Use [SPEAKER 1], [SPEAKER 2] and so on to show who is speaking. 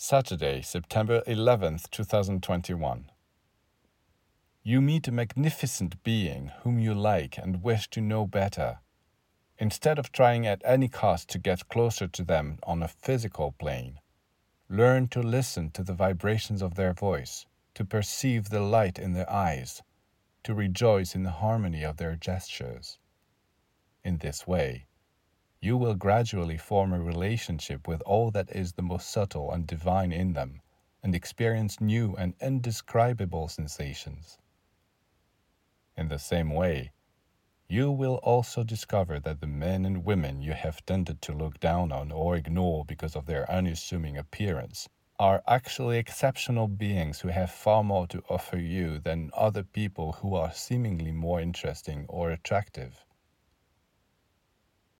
[SPEAKER 1] Saturday, September 11th, 2021. You meet a magnificent being whom you like and wish to know better. Instead of trying at any cost to get closer to them on a physical plane, learn to listen to the vibrations of their voice, to perceive the light in their eyes, to rejoice in the harmony of their gestures. In this way, you will gradually form a relationship with all that is the most subtle and divine in them and experience new and indescribable sensations. In the same way, you will also discover that the men and women you have tended to look down on or ignore because of their unassuming appearance are actually exceptional beings who have far more to offer you than other people who are seemingly more interesting or attractive.